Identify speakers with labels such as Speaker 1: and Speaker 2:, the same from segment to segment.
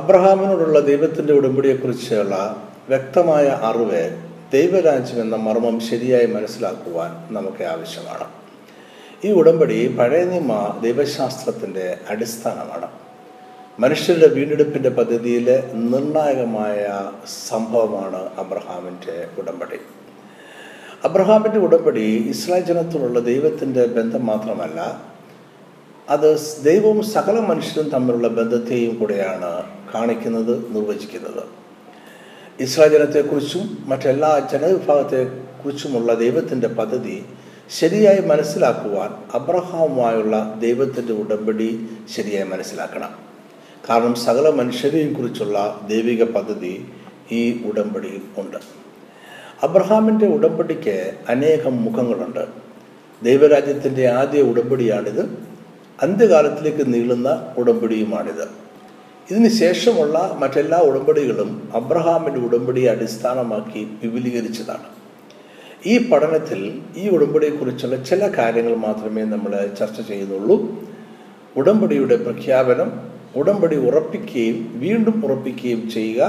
Speaker 1: അബ്രഹാമിനോടുള്ള ദൈവത്തിൻ്റെ ഉടമ്പടിയെക്കുറിച്ചുള്ള വ്യക്തമായ അറിവ് ദൈവരാജ്യം എന്ന മർമ്മം ശരിയായി മനസ്സിലാക്കുവാൻ നമുക്ക് ആവശ്യമാണ് ഈ ഉടമ്പടി പഴയ നിയമ ദൈവശാസ്ത്രത്തിൻ്റെ അടിസ്ഥാനമാണ് മനുഷ്യരുടെ വീണ്ടെടുപ്പിൻ്റെ പദ്ധതിയിൽ നിർണായകമായ സംഭവമാണ് അബ്രഹാമിൻ്റെ ഉടമ്പടി അബ്രഹാമിൻ്റെ ഉടമ്പടി ഇസ്രായേൽ ജനത്തോടുള്ള ദൈവത്തിൻ്റെ ബന്ധം മാത്രമല്ല അത് ദൈവവും സകല മനുഷ്യരും തമ്മിലുള്ള ബന്ധത്തെയും കൂടെയാണ് കാണിക്കുന്നത് നിർവചിക്കുന്നത് ഇസ്രായേൽ ജനത്തെക്കുറിച്ചും മറ്റെല്ലാ ജനവിഭാഗത്തെക്കുറിച്ചുമുള്ള ദൈവത്തിൻ്റെ പദ്ധതി ശരിയായി മനസ്സിലാക്കുവാൻ അബ്രഹാമുമായുള്ള ദൈവത്തിൻ്റെ ഉടമ്പടി ശരിയായി മനസ്സിലാക്കണം കാരണം സകല മനുഷ്യരെയും കുറിച്ചുള്ള ദൈവിക പദ്ധതി ഈ ഉടമ്പടിയിൽ ഉണ്ട് അബ്രഹാമിൻ്റെ ഉടമ്പടിക്ക് അനേകം മുഖങ്ങളുണ്ട് ദൈവരാജ്യത്തിൻ്റെ ആദ്യ ഉടമ്പടിയാണിത് അന്ത്യകാലത്തിലേക്ക് നീളുന്ന ഉടമ്പടിയുമാണിത് ഇതിന് ശേഷമുള്ള മറ്റെല്ലാ ഉടമ്പടികളും അബ്രഹാമിൻ്റെ ഉടമ്പടിയെ അടിസ്ഥാനമാക്കി വിപുലീകരിച്ചതാണ് ഈ പഠനത്തിൽ ഈ ഉടമ്പടിയെക്കുറിച്ചുള്ള ചില കാര്യങ്ങൾ മാത്രമേ നമ്മൾ ചർച്ച ചെയ്യുന്നുള്ളൂ ഉടമ്പടിയുടെ പ്രഖ്യാപനം ഉടമ്പടി ഉറപ്പിക്കുകയും വീണ്ടും ഉറപ്പിക്കുകയും ചെയ്യുക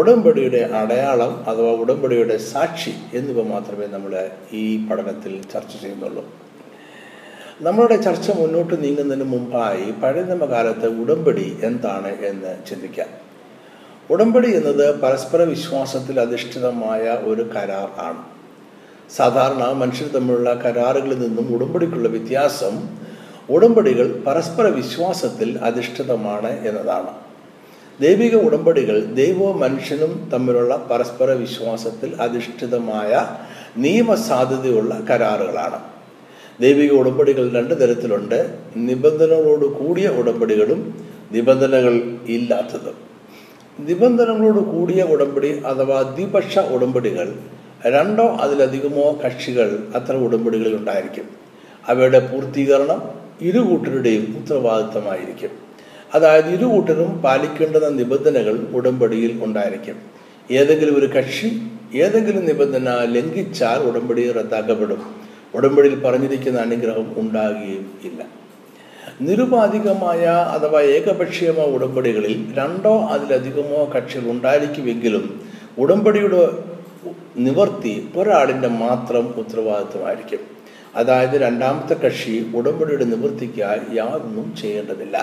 Speaker 1: ഉടമ്പടിയുടെ അടയാളം അഥവാ ഉടമ്പടിയുടെ സാക്ഷി എന്നിവ മാത്രമേ നമ്മൾ ഈ പഠനത്തിൽ ചർച്ച ചെയ്യുന്നുള്ളൂ നമ്മളുടെ ചർച്ച മുന്നോട്ട് നീങ്ങുന്നതിന് മുമ്പായി പഴയനിമകാലത്ത് ഉടമ്പടി എന്താണ് എന്ന് ചിന്തിക്കാം ഉടമ്പടി എന്നത് പരസ്പര വിശ്വാസത്തിൽ അധിഷ്ഠിതമായ ഒരു കരാർ ആണ് സാധാരണ മനുഷ്യർ തമ്മിലുള്ള കരാറുകളിൽ നിന്നും ഉടമ്പടിക്കുള്ള വ്യത്യാസം ഉടമ്പടികൾ പരസ്പര വിശ്വാസത്തിൽ അധിഷ്ഠിതമാണ് എന്നതാണ് ദൈവിക ഉടമ്പടികൾ ദൈവവും മനുഷ്യനും തമ്മിലുള്ള പരസ്പര വിശ്വാസത്തിൽ അധിഷ്ഠിതമായ നിയമസാധ്യതയുള്ള കരാറുകളാണ് ദൈവിക ഉടമ്പടികൾ രണ്ട് തരത്തിലുണ്ട് നിബന്ധനകളോട് കൂടിയ ഉടമ്പടികളും നിബന്ധനകൾ ഇല്ലാത്തതും നിബന്ധനകളോട് കൂടിയ ഉടമ്പടി അഥവാ ദ്വിപക്ഷ ഉടമ്പടികൾ രണ്ടോ അതിലധികമോ കക്ഷികൾ അത്തരം ഉടമ്പടികളിൽ ഉണ്ടായിരിക്കും അവയുടെ പൂർത്തീകരണം ഇരു കൂട്ടരുടെയും ഉത്തരവാദിത്തമായിരിക്കും അതായത് ഇരു കൂട്ടരും പാലിക്കേണ്ടുന്ന നിബന്ധനകൾ ഉടമ്പടിയിൽ ഉണ്ടായിരിക്കും ഏതെങ്കിലും ഒരു കക്ഷി ഏതെങ്കിലും നിബന്ധന ലംഘിച്ചാൽ ഉടമ്പടി റദ്ദാക്കപ്പെടും ഉടമ്പടിയിൽ പറഞ്ഞിരിക്കുന്ന അനുഗ്രഹം ഉണ്ടാകുകയും ഇല്ല നിരുപാധികമായ അഥവാ ഏകപക്ഷീയമായ ഉടമ്പടികളിൽ രണ്ടോ അതിലധികമോ കക്ഷികൾ ഉണ്ടായിരിക്കുമെങ്കിലും ഉടമ്പടിയുടെ നിവർത്തി ഒരാളിൻ്റെ മാത്രം ഉത്തരവാദിത്വമായിരിക്കും അതായത് രണ്ടാമത്തെ കക്ഷി ഉടമ്പടിയുടെ നിവൃത്തിക്കായി യാതൊന്നും ചെയ്യേണ്ടതില്ല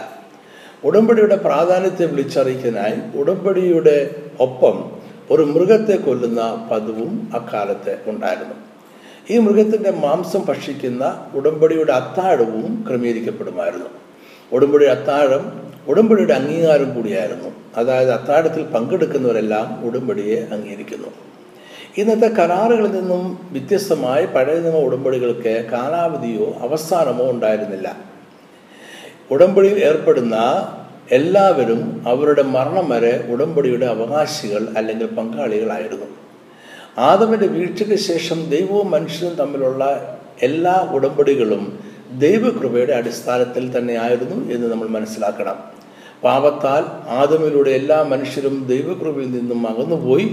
Speaker 1: ഉടമ്പടിയുടെ പ്രാധാന്യത്തെ വിളിച്ചറിയിക്കാനായി ഉടമ്പടിയുടെ ഒപ്പം ഒരു മൃഗത്തെ കൊല്ലുന്ന പതിവും അക്കാലത്ത് ഉണ്ടായിരുന്നു ഈ മൃഗത്തിൻ്റെ മാംസം ഭക്ഷിക്കുന്ന ഉടമ്പടിയുടെ അത്താഴവും ക്രമീകരിക്കപ്പെടുമായിരുന്നു ഉടമ്പടിയുടെ അത്താഴം ഉടമ്പടിയുടെ അംഗീകാരം കൂടിയായിരുന്നു അതായത് അത്താഴത്തിൽ പങ്കെടുക്കുന്നവരെല്ലാം ഉടമ്പടിയെ അംഗീകരിക്കുന്നു ഇന്നത്തെ കരാറുകളിൽ നിന്നും വ്യത്യസ്തമായി പഴയ നിയമ ഉടമ്പടികൾക്ക് കാലാവധിയോ അവസാനമോ ഉണ്ടായിരുന്നില്ല ഉടമ്പടിയിൽ ഏർപ്പെടുന്ന എല്ലാവരും അവരുടെ മരണം വരെ ഉടമ്പടിയുടെ അവകാശികൾ അല്ലെങ്കിൽ പങ്കാളികളായിരുന്നു ആദമിൻ്റെ വീഴ്ചയ്ക്ക് ശേഷം ദൈവവും മനുഷ്യനും തമ്മിലുള്ള എല്ലാ ഉടമ്പടികളും ദൈവകൃപയുടെ അടിസ്ഥാനത്തിൽ തന്നെയായിരുന്നു എന്ന് നമ്മൾ മനസ്സിലാക്കണം പാപത്താൽ ആദമിലൂടെ എല്ലാ മനുഷ്യരും ദൈവകൃപയിൽ നിന്നും അകന്നുപോയി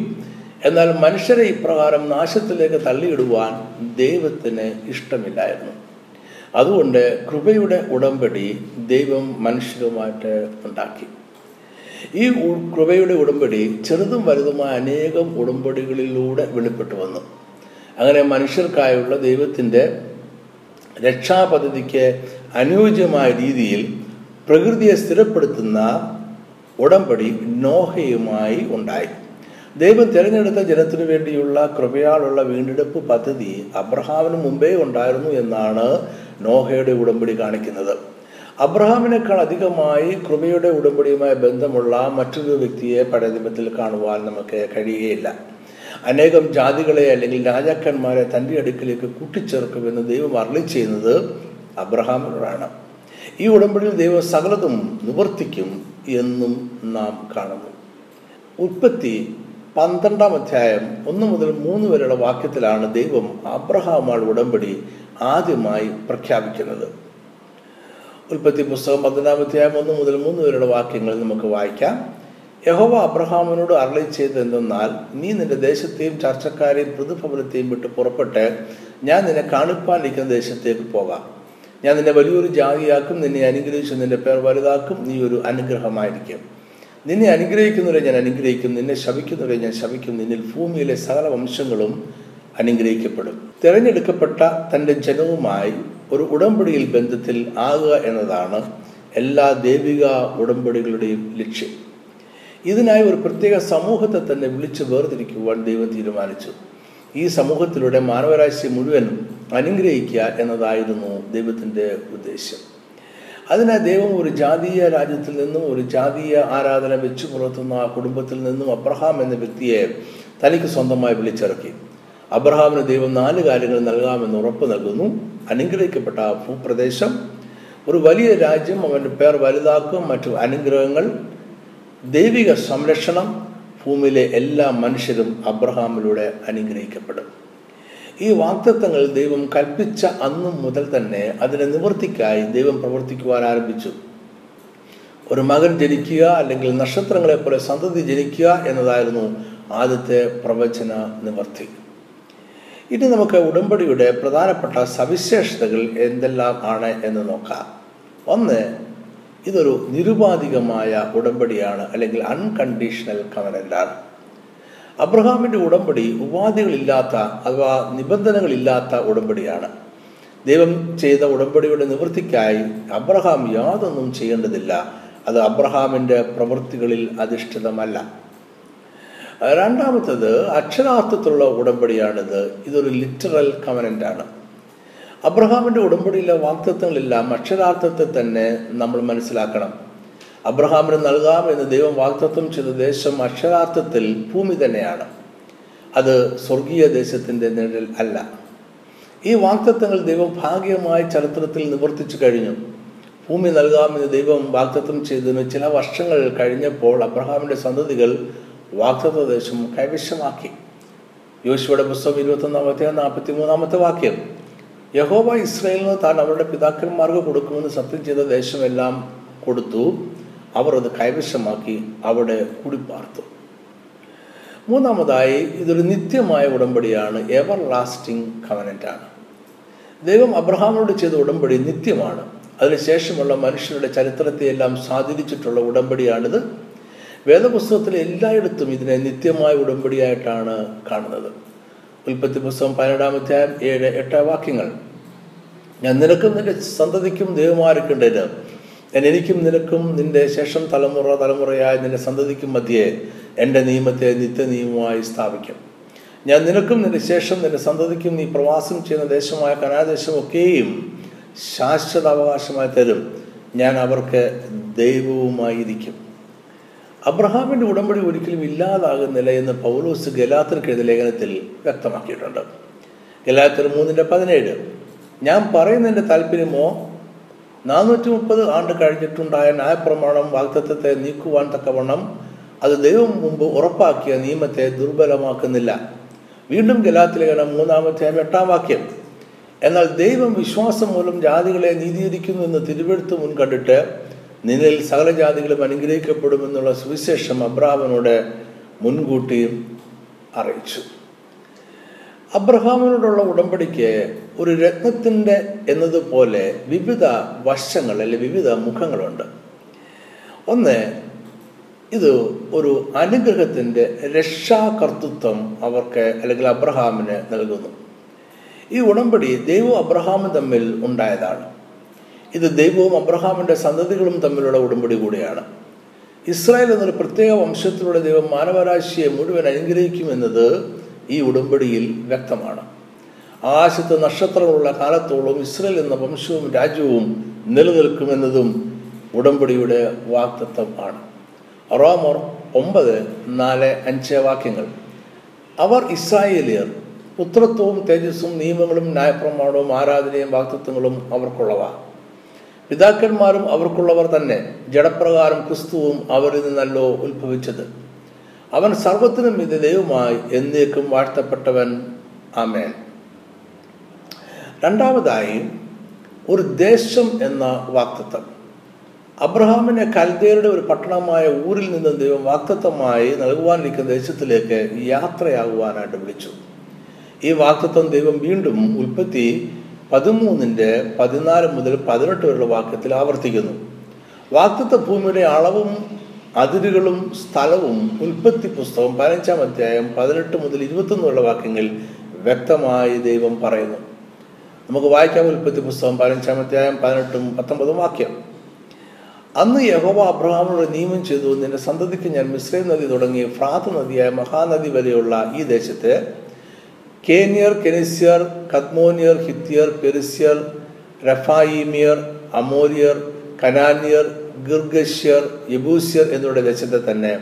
Speaker 1: എന്നാൽ മനുഷ്യരെ ഇപ്രകാരം നാശത്തിലേക്ക് തള്ളിയിടുവാൻ ദൈവത്തിന് ഇഷ്ടമില്ലായിരുന്നു അതുകൊണ്ട് കൃപയുടെ ഉടമ്പടി ദൈവം മനുഷ്യരുമായിട്ട് ഉണ്ടാക്കി ഈ കൃപയുടെ ഉടമ്പടി ചെറുതും വലുതുമായ അനേകം ഉടമ്പടികളിലൂടെ വെളിപ്പെട്ടു വന്നു അങ്ങനെ മനുഷ്യർക്കായുള്ള ദൈവത്തിൻ്റെ രക്ഷാപദ്ധതിക്ക് അനുയോജ്യമായ രീതിയിൽ പ്രകൃതിയെ സ്ഥിരപ്പെടുത്തുന്ന ഉടമ്പടി നോഹയുമായി ഉണ്ടായി ദൈവം തിരഞ്ഞെടുത്ത ജനത്തിനു വേണ്ടിയുള്ള കൃപയാളുള്ള വീണ്ടെടുപ്പ് പദ്ധതി അബ്രഹാമിന് മുമ്പേ ഉണ്ടായിരുന്നു എന്നാണ് നോഹയുടെ ഉടമ്പടി കാണിക്കുന്നത് അബ്രഹാമിനേക്കാൾ അധികമായി കൃപയുടെ ഉടമ്പടിയുമായി ബന്ധമുള്ള മറ്റൊരു വ്യക്തിയെ പടയനിമത്തിൽ കാണുവാൻ നമുക്ക് കഴിയുകയില്ല അനേകം ജാതികളെ അല്ലെങ്കിൽ രാജാക്കന്മാരെ തൻ്റെ അടുക്കിലേക്ക് കൂട്ടിച്ചേർക്കുമെന്ന് ദൈവം അർളി ചെയ്യുന്നത് അബ്രഹാമിനോടാണ് ഈ ഉടമ്പടിയിൽ ദൈവം സകലതും നിവർത്തിക്കും എന്നും നാം കാണുന്നു ഉൽപ്പത്തി പന്ത്രണ്ടാം അധ്യായം ഒന്ന് മുതൽ മൂന്ന് വരെയുള്ള വാക്യത്തിലാണ് ദൈവം അബ്രഹാമാണ് ഉടമ്പടി ആദ്യമായി പ്രഖ്യാപിക്കുന്നത് ഉൽപ്പത്തി പുസ്തകം പതിനാം അധ്യായം ഒന്ന് മുതൽ മൂന്ന് വരെയുള്ള വാക്യങ്ങൾ നമുക്ക് വായിക്കാം യഹോവ അബ്രഹാമിനോട് ചെയ്ത് എന്തെന്നാൽ നീ നിന്റെ ദേശത്തെയും ചർച്ചക്കാരെയും പ്രതിഫലത്തെയും വിട്ട് പുറപ്പെട്ട് ഞാൻ നിന്നെ കാണിപ്പാനിരിക്കുന്ന ദേശത്തേക്ക് പോകാം ഞാൻ നിന്നെ വലിയൊരു ജാതിയാക്കും നിന്നെ അനുഗ്രഹിച്ച് നിന്റെ പേർ വലുതാക്കും നീ ഒരു അനുഗ്രഹമായിരിക്കും നിന്നെ അനുഗ്രഹിക്കുന്നവരെ ഞാൻ അനുഗ്രഹിക്കും നിന്നെ ശവിക്കുന്നവരെ ഞാൻ ശപിക്കും നിന്നിൽ ഭൂമിയിലെ സകല വംശങ്ങളും അനുഗ്രഹിക്കപ്പെടും തിരഞ്ഞെടുക്കപ്പെട്ട തൻ്റെ ജനവുമായി ഒരു ഉടമ്പടിയിൽ ബന്ധത്തിൽ ആകുക എന്നതാണ് എല്ലാ ദൈവിക ഉടമ്പടികളുടെയും ലക്ഷ്യം ഇതിനായി ഒരു പ്രത്യേക സമൂഹത്തെ തന്നെ വിളിച്ച് വേർതിരിക്കുവാൻ ദൈവം തീരുമാനിച്ചു ഈ സമൂഹത്തിലൂടെ മാനവരാശി മുഴുവനും അനുഗ്രഹിക്കുക എന്നതായിരുന്നു ദൈവത്തിൻ്റെ ഉദ്ദേശ്യം അതിനാൽ ദൈവം ഒരു ജാതീയ രാജ്യത്തിൽ നിന്നും ഒരു ജാതീയ ആരാധന വെച്ചു പുലർത്തുന്ന കുടുംബത്തിൽ നിന്നും അബ്രഹാം എന്ന വ്യക്തിയെ തനിക്ക് സ്വന്തമായി വിളിച്ചിറക്കി അബ്രഹാമിന് ദൈവം നാല് കാര്യങ്ങൾ നൽകാമെന്ന് ഉറപ്പ് നൽകുന്നു അനുഗ്രഹിക്കപ്പെട്ട ആ ഭൂപ്രദേശം ഒരു വലിയ രാജ്യം അവൻ്റെ പേർ വലുതാക്കും മറ്റു അനുഗ്രഹങ്ങൾ ദൈവിക സംരക്ഷണം ഭൂമിയിലെ എല്ലാ മനുഷ്യരും അബ്രഹാമിലൂടെ അനുഗ്രഹിക്കപ്പെടും ഈ വാക്തത്വങ്ങൾ ദൈവം കൽപ്പിച്ച അന്നും മുതൽ തന്നെ അതിനെ നിവൃത്തിക്കായി ദൈവം പ്രവർത്തിക്കുവാൻ ആരംഭിച്ചു ഒരു മകൻ ജനിക്കുക അല്ലെങ്കിൽ നക്ഷത്രങ്ങളെപ്പോലെ സന്തതി ജനിക്കുക എന്നതായിരുന്നു ആദ്യത്തെ പ്രവചന നിവർത്തി ഇനി നമുക്ക് ഉടമ്പടിയുടെ പ്രധാനപ്പെട്ട സവിശേഷതകൾ എന്തെല്ലാം ആണ് എന്ന് നോക്കാം ഒന്ന് ഇതൊരു നിരുപാധികമായ ഉടമ്പടിയാണ് അല്ലെങ്കിൽ അൺകണ്ടീഷണൽ കവനന്റാണ് അബ്രഹാമിൻ്റെ ഉടമ്പടി ഉപാധികളില്ലാത്ത അഥവാ നിബന്ധനകളില്ലാത്ത ഉടമ്പടിയാണ് ദൈവം ചെയ്ത ഉടമ്പടിയുടെ നിവൃത്തിക്കായി അബ്രഹാം യാതൊന്നും ചെയ്യേണ്ടതില്ല അത് അബ്രഹാമിൻ്റെ പ്രവൃത്തികളിൽ അധിഷ്ഠിതമല്ല രണ്ടാമത്തത് അക്ഷരാർത്ഥത്തിലുള്ള ഉടമ്പടിയാണിത് ഇതൊരു ലിറ്ററൽ കമനൻ്റ് ആണ് അബ്രഹാമിൻ്റെ ഉടമ്പടിയിലെ വാക്തത്വങ്ങളെല്ലാം അക്ഷരാർത്ഥത്തെ തന്നെ നമ്മൾ മനസ്സിലാക്കണം അബ്രഹാമിന് നൽകാം എന്ന് ദൈവം വാക്തത്വം ചെയ്ത ദേശം അക്ഷരാർത്ഥത്തിൽ ഭൂമി തന്നെയാണ് അത് സ്വർഗീയ ദേശത്തിൻ്റെ നിഴൽ അല്ല ഈ വാക്തത്വങ്ങൾ ദൈവം ഭാഗ്യമായ ചരിത്രത്തിൽ നിവർത്തിച്ചു കഴിഞ്ഞു ഭൂമി നൽകാമെന്ന് ദൈവം വാക്തത്വം ചെയ്തതിന് ചില വർഷങ്ങൾ കഴിഞ്ഞപ്പോൾ അബ്രഹാമിൻ്റെ സന്തതികൾ വാഗ്ദത്തദേശം കൈവശമാക്കി യോശുവയുടെ പുസ്തകം ഇരുപത്തൊന്നാം അധ്യായം നാൽപ്പത്തി മൂന്നാമത്തെ വാക്യം യഹോവ ഇസ്രയേലിന് താൻ അവരുടെ പിതാക്കന്മാർക്ക് കൊടുക്കുമെന്ന് സത്യം ചെയ്ത ദേശമെല്ലാം കൊടുത്തു അവർ അത് കൈവശമാക്കി അവിടെ കുടിപ്പാർത്തു മൂന്നാമതായി ഇതൊരു നിത്യമായ ഉടമ്പടിയാണ് എവർ ലാസ്റ്റിംഗ് കവനൻ്റാണ് ദൈവം അബ്രഹാമിനോട് ചെയ്ത ഉടമ്പടി നിത്യമാണ് അതിനുശേഷമുള്ള മനുഷ്യരുടെ ചരിത്രത്തെയെല്ലാം സ്വാധീനിച്ചിട്ടുള്ള ഉടമ്പടിയാണിത് വേദപുസ്തകത്തിൽ എല്ലായിടത്തും ഇതിനെ നിത്യമായ ഉടമ്പടിയായിട്ടാണ് കാണുന്നത് ഉൽപ്പത്തി പുസ്തകം പതിനെട്ടാം അധ്യായം ഏഴ് എട്ട് വാക്യങ്ങൾ ഞാൻ നിനക്കും നിന്റെ സന്തതിക്കും ദൈവമാരൊക്കെണ്ടേന് ഞാൻ എനിക്കും നിനക്കും നിന്റെ ശേഷം തലമുറ തലമുറയായി നിന്റെ സന്തതിക്കും മധ്യേ എൻ്റെ നിയമത്തെ നിയമമായി സ്ഥാപിക്കും ഞാൻ നിനക്കും നിന്റെ ശേഷം നിന്റെ സന്തതിക്കും നീ പ്രവാസം ചെയ്യുന്ന ദേശമായ കനാദേശമൊക്കെയും ശാശ്വത അവകാശമായി തരും ഞാൻ അവർക്ക് ദൈവവുമായിരിക്കും അബ്രഹാമിൻ്റെ ഉടമ്പടി ഒരിക്കലും ഇല്ലാതാകുന്നില്ല എന്ന് പൗലോസ് ഗലാത്തർ എഴുതിയ ലേഖനത്തിൽ വ്യക്തമാക്കിയിട്ടുണ്ട് ഗലാത്തർ മൂന്നിൻ്റെ പതിനേഴ് ഞാൻ പറയുന്നതിൻ്റെ താല്പര്യമോ നാനൂറ്റി മുപ്പത് ആണ്ട് കഴിഞ്ഞിട്ടുണ്ടായ ന്യായപ്രമാണം വാക്തത്വത്തെ നീക്കുവാൻ തക്കവണ്ണം അത് ദൈവം മുമ്പ് ഉറപ്പാക്കിയ നിയമത്തെ ദുർബലമാക്കുന്നില്ല വീണ്ടും ലേഖനം മൂന്നാമത്തെ എട്ടാം വാക്യം എന്നാൽ ദൈവം വിശ്വാസം മൂലം ജാതികളെ നീതിയിരിക്കുന്നു എന്ന് തിരുവെടുത്ത് മുൻകണ്ടിട്ട് സകല ജാതികളും അനുഗ്രഹിക്കപ്പെടുമെന്നുള്ള സുവിശേഷം അബ്രഹാമിനോട് മുൻകൂട്ടിയും അറിയിച്ചു അബ്രഹാമിനോടുള്ള ഉടമ്പടിക്ക് ഒരു രത്നത്തിൻ്റെ എന്നതുപോലെ വിവിധ വശങ്ങൾ അല്ലെങ്കിൽ വിവിധ മുഖങ്ങളുണ്ട് ഒന്ന് ഇത് ഒരു അനുഗ്രഹത്തിൻ്റെ രക്ഷാകർത്തൃത്വം അവർക്ക് അല്ലെങ്കിൽ അബ്രഹാമിന് നൽകുന്നു ഈ ഉടമ്പടി ദൈവം അബ്രഹാമും തമ്മിൽ ഉണ്ടായതാണ് ഇത് ദൈവവും അബ്രഹാമിൻ്റെ സന്തതികളും തമ്മിലുള്ള ഉടമ്പടി കൂടിയാണ് ഇസ്രായേൽ എന്നൊരു പ്രത്യേക വംശത്തിലുള്ള ദൈവം മാനവരാശിയെ മുഴുവൻ അനുഗ്രഹിക്കുമെന്നത് ഈ ഉടമ്പടിയിൽ വ്യക്തമാണ് ആകാശത്ത് നക്ഷത്രങ്ങളുള്ള കാലത്തോളം ഇസ്രായേൽ എന്ന വംശവും രാജ്യവും നിലനിൽക്കുമെന്നതും ഉടമ്പടിയുടെ വാക്തത്വം ആണ് റോമർ ഒമ്പത് നാല് അഞ്ച് വാക്യങ്ങൾ അവർ ഇസ്രായേലിയർ പുത്രത്വവും തേജസ്സും നിയമങ്ങളും ന്യായപ്രമാണവും ആരാധനയും വാക്തത്വങ്ങളും അവർക്കുള്ളവ പിതാക്കന്മാരും അവർക്കുള്ളവർ തന്നെ ജഡപ്രകാരം ക്രിസ്തുവും അവരിൽ നിന്നല്ലോ ഉത്ഭവിച്ചത് അവൻ സർവത്തിനും ഇത് ദൈവമായി എന്നേക്കും വാഴ്ത്തപ്പെട്ടവൻ ആമേൻ രണ്ടാമതായി ഒരു ദേശം എന്ന വാക്തത്വം അബ്രഹാമിനെ കൽദേരുടെ ഒരു പട്ടണമായ ഊരിൽ നിന്ന് ദൈവം വാക്തത്വമായി നൽകുവാനിരിക്കുന്ന ദേശത്തിലേക്ക് യാത്രയാകുവാനായിട്ട് വിളിച്ചു ഈ വാക്തത്വം ദൈവം വീണ്ടും ഉൽപ്പത്തി പതിമൂന്നിന്റെ പതിനാല് മുതൽ പതിനെട്ട് വരെയുള്ള വാക്യത്തിൽ ആവർത്തിക്കുന്നു വാക്തത്വ ഭൂമിയുടെ അളവും അതിരുകളും സ്ഥലവും ഉൽപ്പത്തി പുസ്തകം പതിനഞ്ചാം അധ്യായം പതിനെട്ട് മുതൽ വരെയുള്ള വാക്യങ്ങൾ വ്യക്തമായി ദൈവം പറയുന്നു നമുക്ക് വായിക്കാം ഉൽപ്പത്തി പുസ്തകം പതിനഞ്ചാം അധ്യായം പതിനെട്ടും പത്തൊമ്പതും വാക്യം അന്ന് യഹോവ അബ്രഹാമിനോട് നിയമം ചെയ്തു നിന്റെ സന്തതിക്ക് ഞാൻ മിശ്രൈ നദി തുടങ്ങി ഫ്രാത്ത് നദിയായ മഹാനദി വരെയുള്ള ഈ ദേശത്തെ കേനിയർ കെനിസ്യർ കത്മോനിയർ ഹിത്യർ പെരിസ്യർ റഫായിമിയർ അമോരിയർ കനാനിയർ ഗിർഗഷ്യർ യബൂസ്യർ എന്നിവരുടെ ദേശത്തെ തന്നെ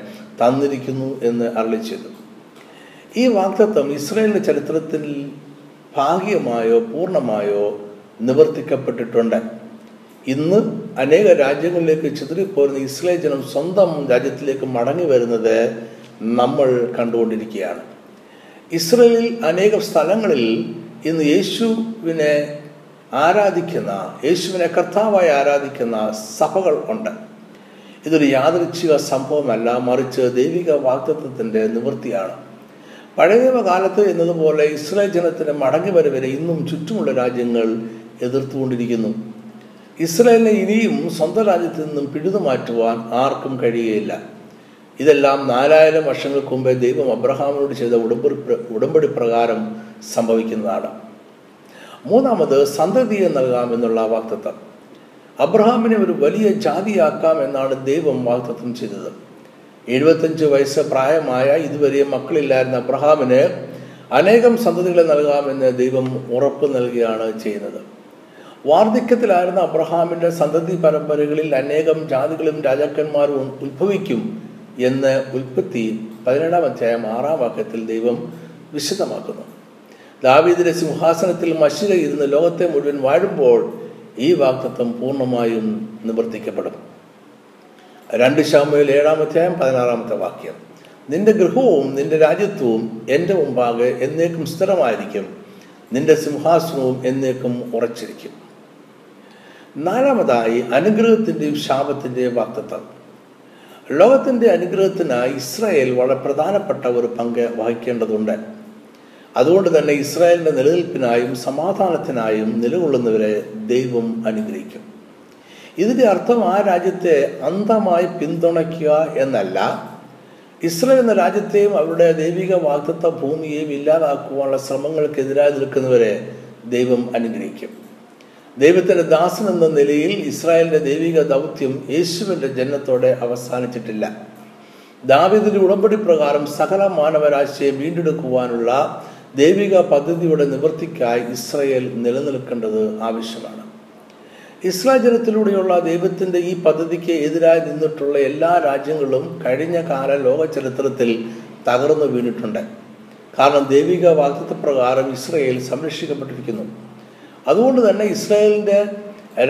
Speaker 1: തന്നിരിക്കുന്നു എന്ന് അരളി ഈ വാക്തത്വം ഇസ്രായേലിന്റെ ചരിത്രത്തിൽ ഭാഗികമായോ പൂർണ്ണമായോ നിവർത്തിക്കപ്പെട്ടിട്ടുണ്ട് ഇന്ന് അനേക രാജ്യങ്ങളിലേക്ക് ചിതറിപ്പോരുന്ന ഇസ്രായേൽ ജനം സ്വന്തം രാജ്യത്തിലേക്ക് മടങ്ങി വരുന്നത് നമ്മൾ കണ്ടുകൊണ്ടിരിക്കുകയാണ് ഇസ്രയേലിൽ അനേക സ്ഥലങ്ങളിൽ ഇന്ന് യേശുവിനെ ആരാധിക്കുന്ന യേശുവിനെ കർത്താവായി ആരാധിക്കുന്ന സഭകൾ ഉണ്ട് ഇതൊരു യാദൃച്ഛിക സംഭവമല്ല മറിച്ച് ദൈവിക വാക്തത്വത്തിൻ്റെ നിവൃത്തിയാണ് കാലത്ത് എന്നതുപോലെ ഇസ്രായേൽ ജനത്തിന് മടങ്ങി വരവരെ ഇന്നും ചുറ്റുമുള്ള രാജ്യങ്ങൾ എതിർത്തുകൊണ്ടിരിക്കുന്നു ഇസ്രായേലിനെ ഇനിയും സ്വന്തം രാജ്യത്ത് നിന്നും പിടിതു ആർക്കും കഴിയുകയില്ല ഇതെല്ലാം നാലായിരം വർഷങ്ങൾക്ക് മുമ്പേ ദൈവം അബ്രഹാമിനോട് ചെയ്ത ഉടമ്പടി ഉടമ്പടി പ്രകാരം സംഭവിക്കുന്നതാണ് മൂന്നാമത് സന്തതിയെ നൽകാം എന്നുള്ള വാക്തത്വം അബ്രഹാമിനെ ഒരു വലിയ ജാതിയാക്കാം എന്നാണ് ദൈവം വാക്തത്വം ചെയ്തത് എഴുപത്തഞ്ച് വയസ്സ് പ്രായമായ ഇതുവരെ മക്കളില്ലായിരുന്ന അബ്രഹാമിന് അനേകം സന്തതികളെ നൽകാമെന്ന് ദൈവം ഉറപ്പ് നൽകുകയാണ് ചെയ്യുന്നത് വാർദ്ധക്യത്തിലായിരുന്ന അബ്രഹാമിൻ്റെ സന്തതി പരമ്പരകളിൽ അനേകം ജാതികളും രാജാക്കന്മാരും ഉത്ഭവിക്കും എന്ന് ഉൽപ്പത്തി പതിനേഴാം അധ്യായം ആറാം വാക്യത്തിൽ ദൈവം വിശദമാക്കുന്നു ദാവീദിന്റെ സിംഹാസനത്തിൽ മഷിക ഇരുന്ന് ലോകത്തെ മുഴുവൻ വാഴുമ്പോൾ ഈ വാക്തത്വം പൂർണ്ണമായും നിവർത്തിക്കപ്പെടും രണ്ട് ശാമ്പയിൽ ഏഴാം അധ്യായം പതിനാറാമത്തെ വാക്യം നിന്റെ ഗൃഹവും നിന്റെ രാജ്യത്വവും എൻ്റെ മുമ്പാകെ എന്നേക്കും സ്ഥിരമായിരിക്കും നിന്റെ സിംഹാസനവും എന്നേക്കും ഉറച്ചിരിക്കും നാലാമതായി അനുഗ്രഹത്തിൻ്റെയും ശാപത്തിൻ്റെയും വാക്തത്വം ലോകത്തിൻ്റെ അനുഗ്രഹത്തിനായി ഇസ്രായേൽ വളരെ പ്രധാനപ്പെട്ട ഒരു പങ്ക് വഹിക്കേണ്ടതുണ്ട് അതുകൊണ്ട് തന്നെ ഇസ്രായേലിൻ്റെ നിലനിൽപ്പിനായും സമാധാനത്തിനായും നിലകൊള്ളുന്നവരെ ദൈവം അനുഗ്രഹിക്കും ഇതിൻ്റെ അർത്ഥം ആ രാജ്യത്തെ അന്ധമായി പിന്തുണയ്ക്കുക എന്നല്ല ഇസ്രായേൽ എന്ന രാജ്യത്തെയും അവരുടെ ദൈവിക വാഗ്ദത്ത ഭൂമിയെയും ഇല്ലാതാക്കുവാനുള്ള ശ്രമങ്ങൾക്കെതിരായി നിൽക്കുന്നവരെ ദൈവം അനുഗ്രഹിക്കും ദൈവത്തിന്റെ ദാസൻ എന്ന നിലയിൽ ഇസ്രായേലിന്റെ ദൈവിക ദൗത്യം യേശുവിന്റെ ജന്മത്തോടെ അവസാനിച്ചിട്ടില്ല ദാവിദിന്റെ ഉടമ്പടി പ്രകാരം സകല മാനവരാശിയെ വീണ്ടെടുക്കുവാനുള്ള ദൈവിക പദ്ധതിയുടെ നിവൃത്തിക്കായി ഇസ്രയേൽ നിലനിൽക്കേണ്ടത് ആവശ്യമാണ് ഇസ്രായേൽ ജനത്തിലൂടെയുള്ള ദൈവത്തിന്റെ ഈ പദ്ധതിക്ക് എതിരായി നിന്നിട്ടുള്ള എല്ലാ രാജ്യങ്ങളും കഴിഞ്ഞ കാല ലോക ചരിത്രത്തിൽ തകർന്നു വീണിട്ടുണ്ട് കാരണം ദൈവിക വാക്തത്വ പ്രകാരം ഇസ്രയേൽ സംരക്ഷിക്കപ്പെട്ടിരിക്കുന്നു അതുകൊണ്ട് തന്നെ ഇസ്രായേലിൻ്റെ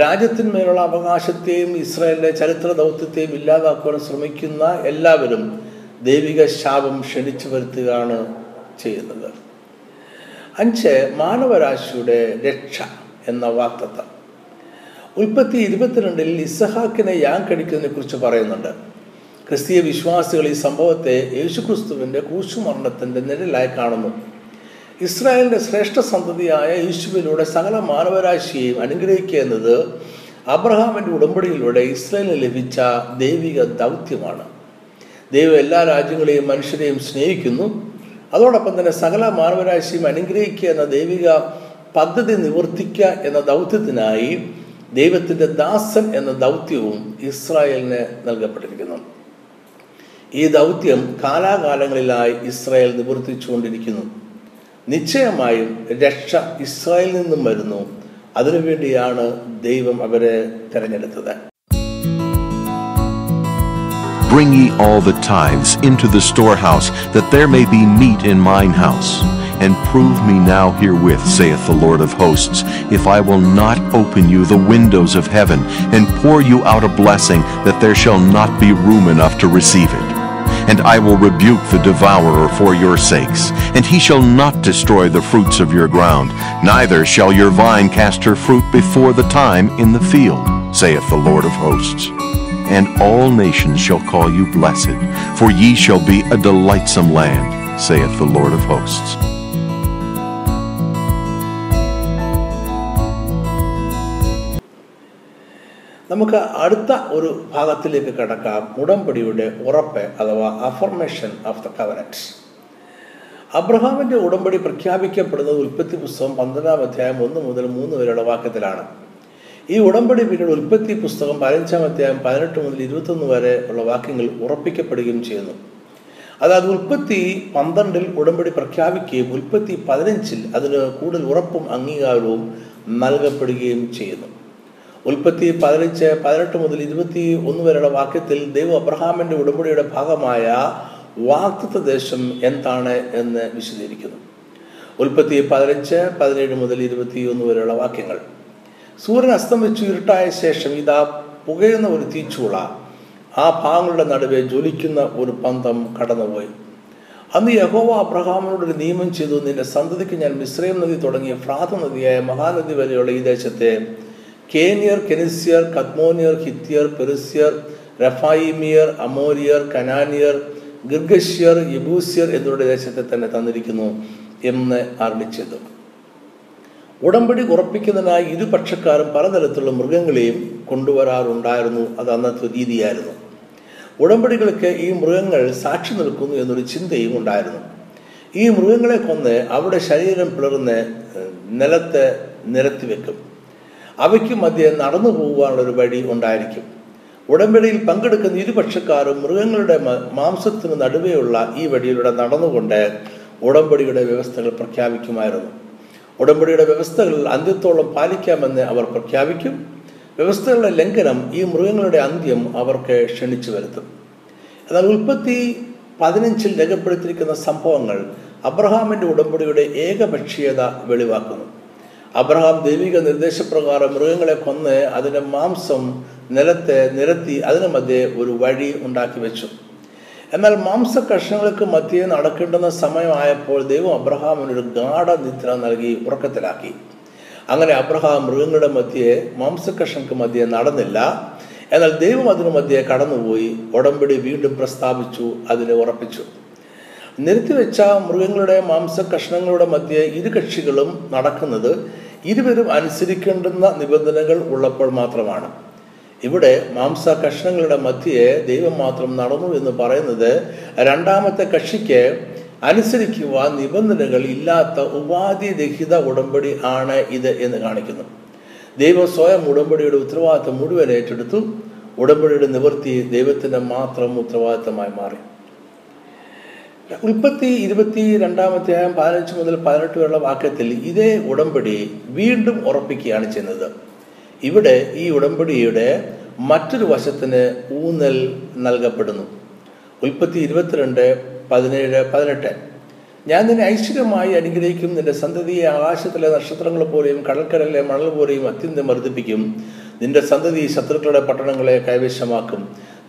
Speaker 1: രാജ്യത്തിന്മേലുള്ള അവകാശത്തെയും ഇസ്രായേലിൻ്റെ ചരിത്ര ദൗത്യത്തെയും ഇല്ലാതാക്കുവാൻ ശ്രമിക്കുന്ന എല്ലാവരും ദൈവിക ശാപം ക്ഷണിച്ചു വരുത്തുകയാണ് ചെയ്യുന്നത് അഞ്ച് മാനവരാശിയുടെ രക്ഷ എന്ന വാക്തത്വം ഉൽപ്പത്തി ഇരുപത്തിരണ്ടിൽ ഇസഹാക്കിനെ യാൻ കടിക്കുന്നതിനെ കുറിച്ച് പറയുന്നുണ്ട് ക്രിസ്തീയ വിശ്വാസികൾ ഈ സംഭവത്തെ യേശുക്രിസ്തുവിൻ്റെ കൂശുമരണത്തിൻ്റെ നിഴലായി കാണുന്നു ഇസ്രായേലിൻ്റെ ശ്രേഷ്ഠ സന്തതിയായ യേശുവിലൂടെ സകല മാനവരാശിയെയും അനുഗ്രഹിക്കുക എന്നത് അബ്രഹാമിൻ്റെ ഉടമ്പടിയിലൂടെ ഇസ്രായേലിന് ലഭിച്ച ദൈവിക ദൗത്യമാണ് ദൈവം എല്ലാ രാജ്യങ്ങളെയും മനുഷ്യരെയും സ്നേഹിക്കുന്നു അതോടൊപ്പം തന്നെ സകല മാനവരാശിയും അനുഗ്രഹിക്കുക എന്ന ദൈവിക പദ്ധതി നിവർത്തിക്കുക എന്ന ദൗത്യത്തിനായി ദൈവത്തിൻ്റെ ദാസൻ എന്ന ദൗത്യവും ഇസ്രായേലിന് നൽകപ്പെട്ടിരിക്കുന്നു ഈ ദൗത്യം കാലാകാലങ്ങളിലായി ഇസ്രായേൽ നിവർത്തിച്ചുകൊണ്ടിരിക്കുന്നു നിശ്ചയമായും രക്ഷ ഇസ്രായേലിൽ നിന്നും വരുന്നു അതിനുവേണ്ടിയാണ് ദൈവം അവരെ Bring ye all the tithes into the storehouse, that there may be meat in mine house. And prove me now herewith, saith the Lord of hosts, if I will not open you the windows of heaven, and pour you out a blessing, that there shall not be room enough to receive it and I will rebuke the devourer for your sakes, and he shall not destroy the fruits of your ground, neither shall your vine cast her fruit before the time in the field, saith the Lord of hosts. And all nations shall call you blessed, for ye shall be a delightsome land, saith the Lord of hosts. നമുക്ക് അടുത്ത ഒരു ഭാഗത്തിലേക്ക് കടക്കാം ഉടമ്പടിയുടെ ഉറപ്പ് അഥവാ affirmation of the കവനറ്റ്സ് അബ്രഹാമിന്റെ ഉടമ്പടി പ്രഖ്യാപിക്കപ്പെടുന്നത് ഉൽപ്പത്തി പുസ്തകം പന്ത്രണ്ടാം അധ്യായം ഒന്ന് മുതൽ മൂന്ന് വരെയുള്ള വാക്യത്തിലാണ് ഈ ഉടമ്പടി പിന്നീട് ഉൽപ്പത്തി പുസ്തകം പതിനഞ്ചാം അധ്യായം പതിനെട്ട് മുതൽ ഇരുപത്തൊന്ന് വരെ ഉള്ള വാക്യങ്ങൾ ഉറപ്പിക്കപ്പെടുകയും ചെയ്യുന്നു അതായത് ഉൽപ്പത്തി പന്ത്രണ്ടിൽ ഉടമ്പടി പ്രഖ്യാപിക്കുകയും ഉൽപ്പത്തി പതിനഞ്ചിൽ അതിന് കൂടുതൽ ഉറപ്പും അംഗീകാരവും നൽകപ്പെടുകയും ചെയ്യുന്നു ഉൽപ്പത്തി പതിനഞ്ച് പതിനെട്ട് മുതൽ ഇരുപത്തി ഒന്ന് വരെയുള്ള വാക്യത്തിൽ ദൈവ അബ്രഹാമിന്റെ ഉടമ്പടിയുടെ ഭാഗമായ വാക്തത്വ ദേശം എന്താണ് എന്ന് വിശദീകരിക്കുന്നു ഉൽപ്പത്തി പതിനഞ്ച് പതിനേഴ് മുതൽ ഇരുപത്തി ഒന്ന് വരെയുള്ള വാക്യങ്ങൾ സൂര്യൻ അസ്തമിച്ചു ഇരുട്ടായ ശേഷം ഇതാ പുകയുന്ന ഒരു തീച്ചുള ആ ഭാഗങ്ങളുടെ നടുവെ ജ്വലിക്കുന്ന ഒരു പന്തം കടന്നുപോയി അന്ന് യഹോവ അബ്രഹാമിനോട് ഒരു നിയമം ചെയ്തു നിന്റെ സന്തതിക്ക് ഞാൻ മിശ്രയം നദി തുടങ്ങിയ ഫ്രാത നദിയായ മഹാനദി വരെയുള്ള ഈ ദേശത്തെ കേനിയർ കെനിസ്യർ കദ്മോനിയർ ഹിത്യർ പെറിസ്യർ റഫായിമിയർ അമോരിയർ കനാനിയർ ഗിർഗഷ്യർ യബൂസ്യർ എന്നിവരുടെ ദേശത്തെ തന്നെ തന്നിരിക്കുന്നു എന്ന് അറിയിച്ചത് ഉടമ്പടി ഉറപ്പിക്കുന്നതിനായി ഇരുപക്ഷക്കാരും പലതരത്തിലുള്ള മൃഗങ്ങളെയും കൊണ്ടുവരാറുണ്ടായിരുന്നു അത് അന്നത്തെ രീതിയായിരുന്നു ഉടമ്പടികൾക്ക് ഈ മൃഗങ്ങൾ സാക്ഷി നിൽക്കുന്നു എന്നൊരു ചിന്തയും ഉണ്ടായിരുന്നു ഈ മൃഗങ്ങളെ കൊന്ന് അവരുടെ ശരീരം പിളർന്ന് നിലത്ത് നിരത്തി വെക്കും അവയ്ക്ക് മധ്യേ നടന്നു പോകാനുള്ളൊരു വഴി ഉണ്ടായിരിക്കും ഉടമ്പടിയിൽ പങ്കെടുക്കുന്ന ഇരുപക്ഷക്കാരും മൃഗങ്ങളുടെ മാംസത്തിന് നടുവെയുള്ള ഈ വഴിയിലൂടെ നടന്നുകൊണ്ട് ഉടമ്പടിയുടെ വ്യവസ്ഥകൾ പ്രഖ്യാപിക്കുമായിരുന്നു ഉടമ്പടിയുടെ വ്യവസ്ഥകൾ അന്ത്യത്തോളം പാലിക്കാമെന്ന് അവർ പ്രഖ്യാപിക്കും വ്യവസ്ഥകളുടെ ലംഘനം ഈ മൃഗങ്ങളുടെ അന്ത്യം അവർക്ക് ക്ഷണിച്ചു വരുത്തും എന്നാൽ ഉൽപ്പത്തി പതിനഞ്ചിൽ രേഖപ്പെടുത്തിയിരിക്കുന്ന സംഭവങ്ങൾ അബ്രഹാമിന്റെ ഉടമ്പടിയുടെ ഏകപക്ഷീയത വെളിവാക്കുന്നു അബ്രഹാം ദൈവിക നിർദ്ദേശപ്രകാരം മൃഗങ്ങളെ കൊന്ന് അതിൻ്റെ മാംസം നിലത്തെ നിരത്തി അതിനു മധ്യേ ഒരു വഴി ഉണ്ടാക്കി വെച്ചു എന്നാൽ മാംസ കഷ്ണങ്ങൾക്ക് മധ്യേ നടക്കേണ്ടുന്ന സമയമായപ്പോൾ ദൈവം അബ്രഹാമിനൊരു ഗാഢ നിദ്ര നൽകി ഉറക്കത്തിലാക്കി അങ്ങനെ അബ്രഹാം മൃഗങ്ങളുടെ മധ്യേ കഷ്ണങ്ങൾക്ക് മധ്യേ നടന്നില്ല എന്നാൽ ദൈവം അതിനു മധ്യേ കടന്നുപോയി ഉടമ്പടി വീണ്ടും പ്രസ്താവിച്ചു അതിനെ ഉറപ്പിച്ചു വെച്ച മൃഗങ്ങളുടെ മാംസ കഷ്ണങ്ങളുടെ മധ്യേ ഇരു കക്ഷികളും നടക്കുന്നത് ഇരുവരും അനുസരിക്കേണ്ടുന്ന നിബന്ധനകൾ ഉള്ളപ്പോൾ മാത്രമാണ് ഇവിടെ മാംസ കഷ്ണങ്ങളുടെ മധ്യേ ദൈവം മാത്രം നടന്നു എന്ന് പറയുന്നത് രണ്ടാമത്തെ കക്ഷിക്ക് അനുസരിക്കുവാൻ നിബന്ധനകൾ ഇല്ലാത്ത ഉപാധിരഹിത ഉടമ്പടി ആണ് ഇത് എന്ന് കാണിക്കുന്നു ദൈവം സ്വയം ഉടമ്പടിയുടെ ഉത്തരവാദിത്തം മുഴുവൻ ഏറ്റെടുത്തു ഉടമ്പടിയുടെ നിവൃത്തി ദൈവത്തിൻ്റെ മാത്രം ഉത്തരവാദിത്തമായി മാറി ഉൽപ്പത്തി ഇരുപത്തി രണ്ടാമത്തെ ആയം പതിനഞ്ച് മുതൽ പതിനെട്ട് വരെയുള്ള വാക്യത്തിൽ ഇതേ ഉടമ്പടി വീണ്ടും ഉറപ്പിക്കുകയാണ് ചെയ്യുന്നത് ഇവിടെ ഈ ഉടമ്പടിയുടെ മറ്റൊരു വശത്തിന് ഊന്നൽ നൽകപ്പെടുന്നു ഉൽപ്പത്തി ഇരുപത്തിരണ്ട് പതിനേഴ് പതിനെട്ട് ഞാൻ നിന്നെ ഐശ്വര്യമായി അനുഗ്രഹിക്കും നിന്റെ സന്തതിയെ ആകാശത്തിലെ നക്ഷത്രങ്ങൾ പോലെയും കടൽക്കരയിലെ മണൽ പോലെയും അത്യന്തം വർദ്ധിപ്പിക്കും നിന്റെ സന്തതി ശത്രുക്കളുടെ പട്ടണങ്ങളെ കൈവശമാക്കും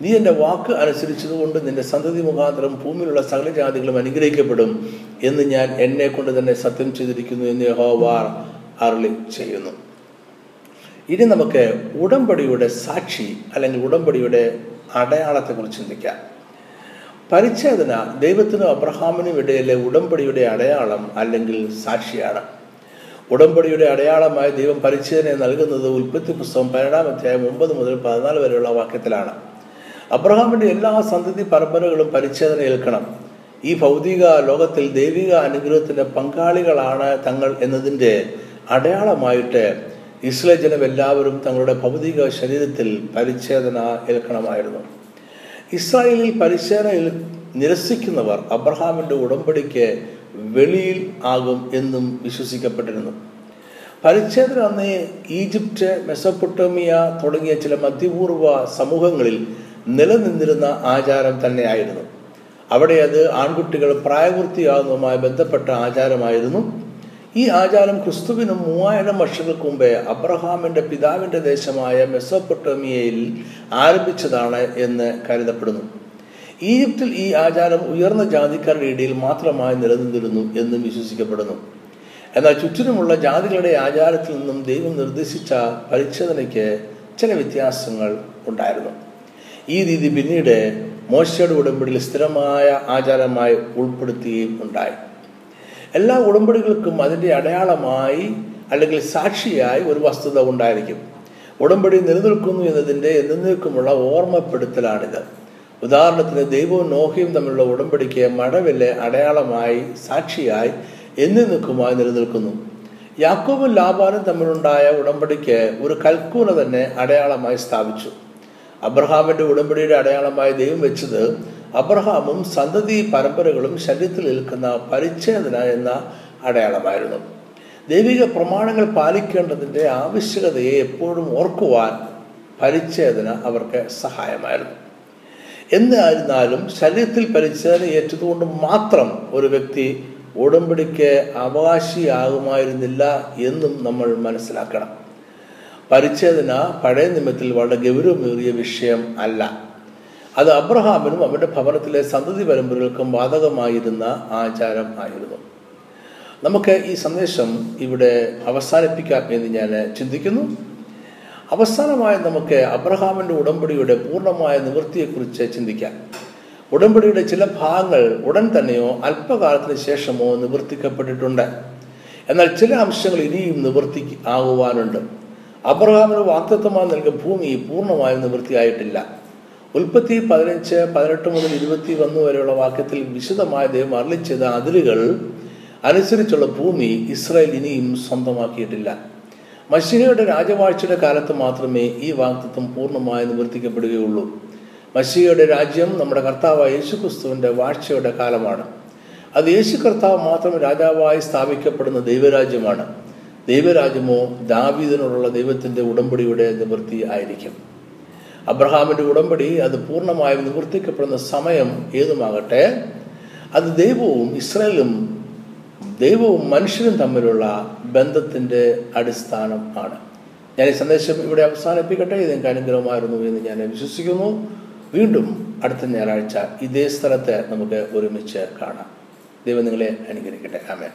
Speaker 1: നീ എൻ്റെ വാക്ക് അനുസരിച്ചതുകൊണ്ട് നിന്റെ സന്തതി മുഖാന്തരം ഭൂമിയിലുള്ള സകല ജാതികളും അനുഗ്രഹിക്കപ്പെടും എന്ന് ഞാൻ എന്നെ കൊണ്ട് തന്നെ സത്യം ചെയ്തിരിക്കുന്നു എന്ന് യഹോവാർ അറിളി ചെയ്യുന്നു ഇനി നമുക്ക് ഉടമ്പടിയുടെ സാക്ഷി അല്ലെങ്കിൽ ഉടമ്പടിയുടെ കുറിച്ച് ചിന്തിക്കാം പരിച്ഛേദന ദൈവത്തിനും അബ്രഹാമിനും ഇടയിലെ ഉടമ്പടിയുടെ അടയാളം അല്ലെങ്കിൽ സാക്ഷിയാണ് ഉടമ്പടിയുടെ അടയാളമായി ദൈവം പരിച്ഛേദന നൽകുന്നത് ഉൽപ്പത്തി പുസ്തകം പതിനെട്ടാം അധ്യായം ഒമ്പത് മുതൽ പതിനാല് വരെയുള്ള വാക്യത്തിലാണ് അബ്രഹാമിന്റെ എല്ലാ സന്തതി പരമ്പരകളും പരിച്ഛേദന ഏൽക്കണം ഈ ഭൗതിക ലോകത്തിൽ ദൈവിക അനുഗ്രഹത്തിന്റെ പങ്കാളികളാണ് തങ്ങൾ എന്നതിൻ്റെ അടയാളമായിട്ട് ഇസ്ലേ ജനം എല്ലാവരും തങ്ങളുടെ ഭൗതിക ശരീരത്തിൽ പരിച്ഛേദന ഏൽക്കണമായിരുന്നു ഇസ്രായേലിൽ പരിച്ഛേദന നിരസിക്കുന്നവർ അബ്രഹാമിന്റെ ഉടമ്പടിക്ക് വെളിയിൽ ആകും എന്നും വിശ്വസിക്കപ്പെട്ടിരുന്നു പരിച്ഛേദന അന്നേ ഈജിപ്റ്റ് മെസ്സപ്പൊട്ടോമിയ തുടങ്ങിയ ചില മധ്യപൂർവ സമൂഹങ്ങളിൽ നിലനിന്നിരുന്ന ആചാരം തന്നെയായിരുന്നു അവിടെ അത് ആൺകുട്ടികൾ പ്രായപൂർത്തിയാകുന്നതുമായി ബന്ധപ്പെട്ട ആചാരമായിരുന്നു ഈ ആചാരം ക്രിസ്തുവിന് മൂവായിരം വർഷങ്ങൾക്ക് മുമ്പേ അബ്രഹാമിന്റെ പിതാവിന്റെ ദേശമായ മെസ്സോപ്പൊട്ടോമിയയിൽ ആരംഭിച്ചതാണ് എന്ന് കരുതപ്പെടുന്നു ഈജിപ്തിൽ ഈ ആചാരം ഉയർന്ന ജാതിക്കാരുടെ ഇടയിൽ മാത്രമായി നിലനിന്നിരുന്നു എന്നും വിശ്വസിക്കപ്പെടുന്നു എന്നാൽ ചുറ്റിനുമുള്ള ജാതികളുടെ ആചാരത്തിൽ നിന്നും ദൈവം നിർദ്ദേശിച്ച പരിച്ഛേദനയ്ക്ക് ചില വ്യത്യാസങ്ങൾ ഉണ്ടായിരുന്നു ഈ രീതി പിന്നീട് മോശയുടെ ഉടമ്പടിയിൽ സ്ഥിരമായ ആചാരമായി ഉൾപ്പെടുത്തുകയും ഉണ്ടായി എല്ലാ ഉടമ്പടികൾക്കും അതിൻ്റെ അടയാളമായി അല്ലെങ്കിൽ സാക്ഷിയായി ഒരു വസ്തുത ഉണ്ടായിരിക്കും ഉടമ്പടി നിലനിൽക്കുന്നു എന്നതിൻ്റെ എന്നേക്കുമുള്ള ഓർമ്മപ്പെടുത്തലാണിത് ഉദാഹരണത്തിന് ദൈവവും നോഹയും തമ്മിലുള്ള ഉടമ്പടിക്ക് മഴവിലെ അടയാളമായി സാക്ഷിയായി എന്നേക്കുമായി നിലനിൽക്കുന്നു യാക്കോബും ലാബാനും തമ്മിലുണ്ടായ ഉടമ്പടിക്ക് ഒരു കൽക്കൂന തന്നെ അടയാളമായി സ്ഥാപിച്ചു അബ്രഹാമിൻ്റെ ഉടമ്പടിയുടെ അടയാളമായി ദൈവം വെച്ചത് അബ്രഹാമും സന്തതി പരമ്പരകളും ശരീരത്തിൽ നിൽക്കുന്ന പരിച്ഛേദന എന്ന അടയാളമായിരുന്നു ദൈവിക പ്രമാണങ്ങൾ പാലിക്കേണ്ടതിൻ്റെ ആവശ്യകതയെ എപ്പോഴും ഓർക്കുവാൻ പരിച്ഛേദന അവർക്ക് സഹായമായിരുന്നു എന്നായിരുന്നാലും ശരീരത്തിൽ പരിച്ഛേദന ഏറ്റതുകൊണ്ട് മാത്രം ഒരു വ്യക്തി ഉടമ്പടിക്ക് അവകാശിയാകുമായിരുന്നില്ല എന്നും നമ്മൾ മനസ്സിലാക്കണം പരിച്ഛേദന പഴയ നിമിത്തിൽ വളരെ ഗൗരവമേറിയ വിഷയം അല്ല അത് അബ്രഹാമിനും അവന്റെ ഭവനത്തിലെ സന്തതി പരമ്പരകൾക്കും ബാധകമായിരുന്ന ആചാരം ആയിരുന്നു നമുക്ക് ഈ സന്ദേശം ഇവിടെ അവസാനിപ്പിക്കാം എന്ന് ഞാൻ ചിന്തിക്കുന്നു അവസാനമായി നമുക്ക് അബ്രഹാമിൻ്റെ ഉടമ്പടിയുടെ പൂർണ്ണമായ നിവൃത്തിയെക്കുറിച്ച് ചിന്തിക്കാം ഉടമ്പടിയുടെ ചില ഭാഗങ്ങൾ ഉടൻ തന്നെയോ അല്പകാലത്തിന് ശേഷമോ നിവർത്തിക്കപ്പെട്ടിട്ടുണ്ട് എന്നാൽ ചില അംശങ്ങൾ ഇനിയും നിവർത്തി ആകുവാനുണ്ട് അബ്രഹാമിന് വാക്തത്വമായി നൽകിയ ഭൂമി പൂർണ്ണമായി നിവൃത്തിയായിട്ടില്ല ഉൽപ്പത്തി പതിനഞ്ച് പതിനെട്ട് മുതൽ ഇരുപത്തി ഒന്ന് വരെയുള്ള വാക്യത്തിൽ വിശദമായ ദൈവം അറിയിച്ചത് ചെയ്ത അതിരുകൾ അനുസരിച്ചുള്ള ഭൂമി ഇസ്രായേൽ ഇനിയും സ്വന്തമാക്കിയിട്ടില്ല മഷിഹയുടെ രാജവാഴ്ചയുടെ കാലത്ത് മാത്രമേ ഈ വാക്തത്വം പൂർണ്ണമായി നിവർത്തിക്കപ്പെടുകയുള്ളൂ മഷിഹയുടെ രാജ്യം നമ്മുടെ കർത്താവായ യേശു ക്രിസ്തുവിന്റെ വാഴ്ചയുടെ കാലമാണ് അത് യേശു കർത്താവ് മാത്രം രാജാവായി സ്ഥാപിക്കപ്പെടുന്ന ദൈവരാജ്യമാണ് ദൈവരാജ്യമോ ദാവീദിനോടുള്ള ദൈവത്തിന്റെ ഉടമ്പടിയുടെ നിവൃത്തി ആയിരിക്കും അബ്രഹാമിന്റെ ഉടമ്പടി അത് പൂർണ്ണമായും നിവർത്തിക്കപ്പെടുന്ന സമയം ഏതുമാകട്ടെ അത് ദൈവവും ഇസ്രയേലും ദൈവവും മനുഷ്യനും തമ്മിലുള്ള ബന്ധത്തിന്റെ അടിസ്ഥാനം ആണ് ഞാൻ ഈ സന്ദേശം ഇവിടെ അവസാനിപ്പിക്കട്ടെ ഇതെനിക്ക് അനുഗ്രഹമായിരുന്നു എന്ന് ഞാൻ വിശ്വസിക്കുന്നു വീണ്ടും അടുത്ത ഞായറാഴ്ച ഇതേ സ്ഥലത്ത് നമുക്ക് ഒരുമിച്ച് കാണാം ദൈവം നിങ്ങളെ അനുഗ്രഹിക്കട്ടെ ആമേ